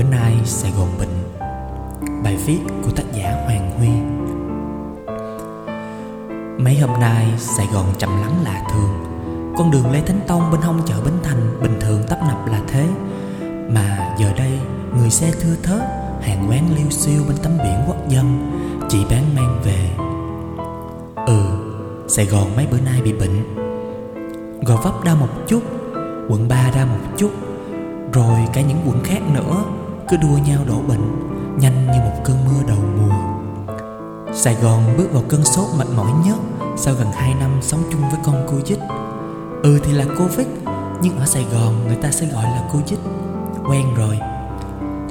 bữa nay Sài Gòn bệnh Bài viết của tác giả Hoàng Huy. Mấy hôm nay Sài Gòn chậm lắng lạ thường. Con đường Lê Thánh Tông bên hông chợ Bến Thành Bình thường tấp nập là thế. Mà giờ đây, người xe thưa thớt, Hàng quán liêu siêu bên tấm biển quốc dân, Chỉ bán mang về. Ừ Sài Gòn mấy bữa nay bị bệnh. Gò vấp đau một chút, Quận 3 ra một chút, Rồi cả những quận khác nữa. Cứ đua nhau đổ bệnh, Nhanh như một cơn mưa đầu mùa. Sài Gòn bước vào cơn sốt mệt mỏi nhất Sau gần 2 năm sống chung với con Covid. Ừ thì là Covid, Nhưng ở Sài Gòn người ta sẽ gọi là Covid. Quen rồi.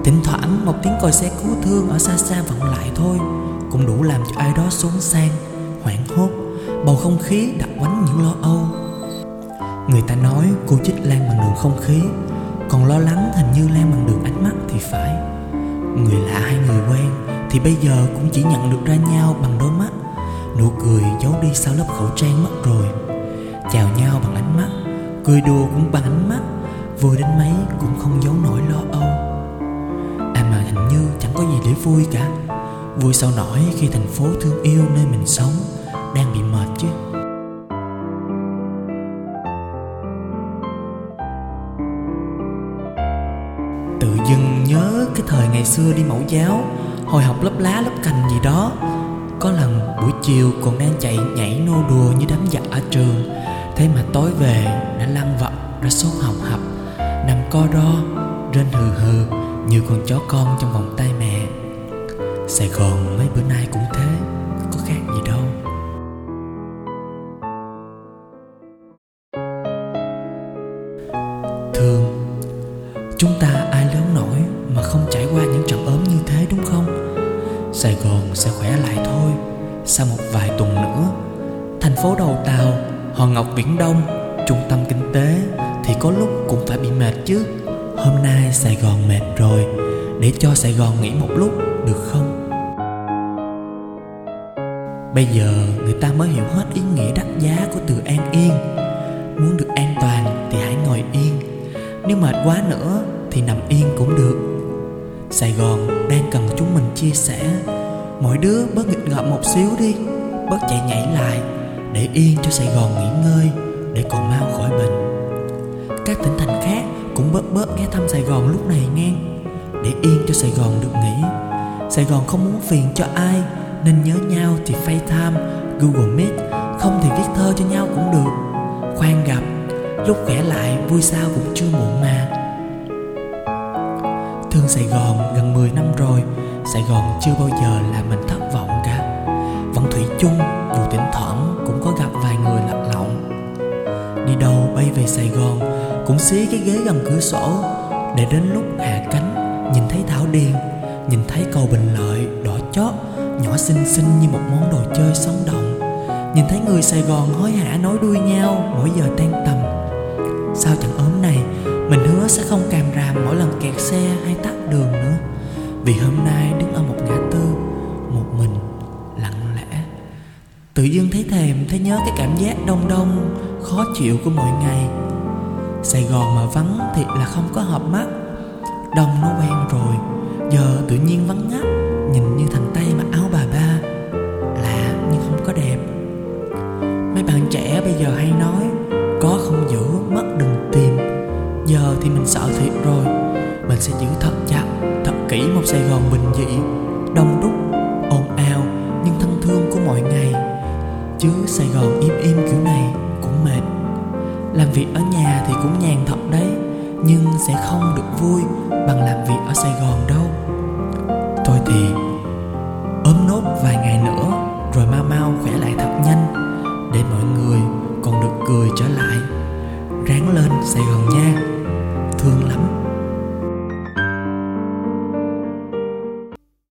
Thỉnh thoảng một tiếng còi xe cứu thương ở xa xa vọng lại thôi, Cũng đủ làm cho ai đó xốn sang, Hoảng hốt, Bầu không khí đặc quánh những lo âu. Người ta nói cô chích lan bằng đường không khí còn lo lắng hình như lan bằng đường ánh mắt thì phải. Người lạ hay người quen Thì bây giờ cũng chỉ nhận được ra nhau bằng đôi mắt. Nụ cười giấu đi sau lớp khẩu trang mất rồi. Chào nhau bằng ánh mắt, Cười đùa cũng bằng ánh mắt, Vui đến mấy cũng không giấu nổi lo âu. À mà hình như chẳng có gì để vui cả. Vui sao nổi khi thành phố thương yêu nơi mình sống Đang bị cái thời ngày xưa đi mẫu giáo Hồi học lớp lá lớp cành gì đó. Có lần buổi chiều còn đang chạy nhảy nô đùa như đám giặc ở trường. Thế mà tối về đã lăn vật ra sốt hồng hập. Nằm co ro, rên hừ hừ Như con chó con trong vòng tay mẹ. Sài Gòn mấy bữa nay cũng thế Có khác gì đâu. Thương Chúng ta Sài Gòn sẽ khỏe lại thôi. Sau một vài tuần nữa, Thành phố đầu tàu Hòn Ngọc Viễn Đông, Trung tâm kinh tế Thì có lúc cũng phải bị mệt chứ. Hôm nay Sài Gòn mệt rồi, Để cho Sài Gòn nghỉ một lúc được không? Bây giờ người ta mới hiểu hết ý nghĩa đắt giá của từ an yên. Muốn được an toàn thì hãy ngồi yên. Nếu mệt quá nữa thì nằm yên cũng được. Sài Gòn đang cần chúng mình chia sẻ. Mỗi đứa bớt nghịch ngợm một xíu đi Bớt chạy nhảy lại Để yên cho Sài Gòn nghỉ ngơi Để còn mau khỏi bệnh. Các tỉnh thành khác cũng bớt bớt ghé thăm Sài Gòn lúc này nghe. Để yên cho Sài Gòn được nghỉ. Sài Gòn không muốn phiền cho ai Nên nhớ nhau thì FaceTime, Google Meet Không thì viết thơ cho nhau cũng được. Khoan gặp Lúc khỏe lại vui sao cũng chưa muộn mà. Thương Sài Gòn gần 10 năm rồi, Sài Gòn chưa bao giờ làm mình thất vọng cả. Vẫn thủy chung dù thỉnh thoảng cũng có gặp vài người lạc lọng Đi đâu bay về Sài Gòn, Cũng xí cái ghế gần cửa sổ, Để đến lúc hạ cánh, Nhìn thấy Thảo Điền, Nhìn thấy cầu Bình Lợi, đỏ chót, Nhỏ xinh xinh như một món đồ chơi sống động. Nhìn thấy người Sài Gòn hối hả nối đuôi nhau, Mỗi giờ tan tầm. Sao chẳng ốm này mình hứa sẽ không càm ràm mỗi lần kẹt xe hay tắt đường nữa. Vì hôm nay đứng ở một ngã tư, Một mình lặng lẽ. Tự dưng thấy thèm, Thấy nhớ cái cảm giác đông đông, Khó chịu của mọi ngày. Sài Gòn mà vắng thì là không có hợp mắt. Đông nó quen rồi, Giờ tự nhiên vắng ngắt, Nhìn như thành tay mặc áo bà. Thiệt rồi. Mình sẽ giữ thật chặt Thật kỹ một Sài Gòn bình dị Đông đúc, ồn ào Nhưng thân thương của mọi ngày. Chứ Sài Gòn im im kiểu này Cũng mệt. Làm việc ở nhà thì cũng nhàn thật đấy Nhưng sẽ không được vui Bằng làm việc ở Sài Gòn đâu. Thôi thì ốm nốt vài ngày nữa Rồi mau mau khỏe lại thật nhanh Để mọi người còn được cười trở lại. Ráng lên Sài Gòn nha. Thương lắm.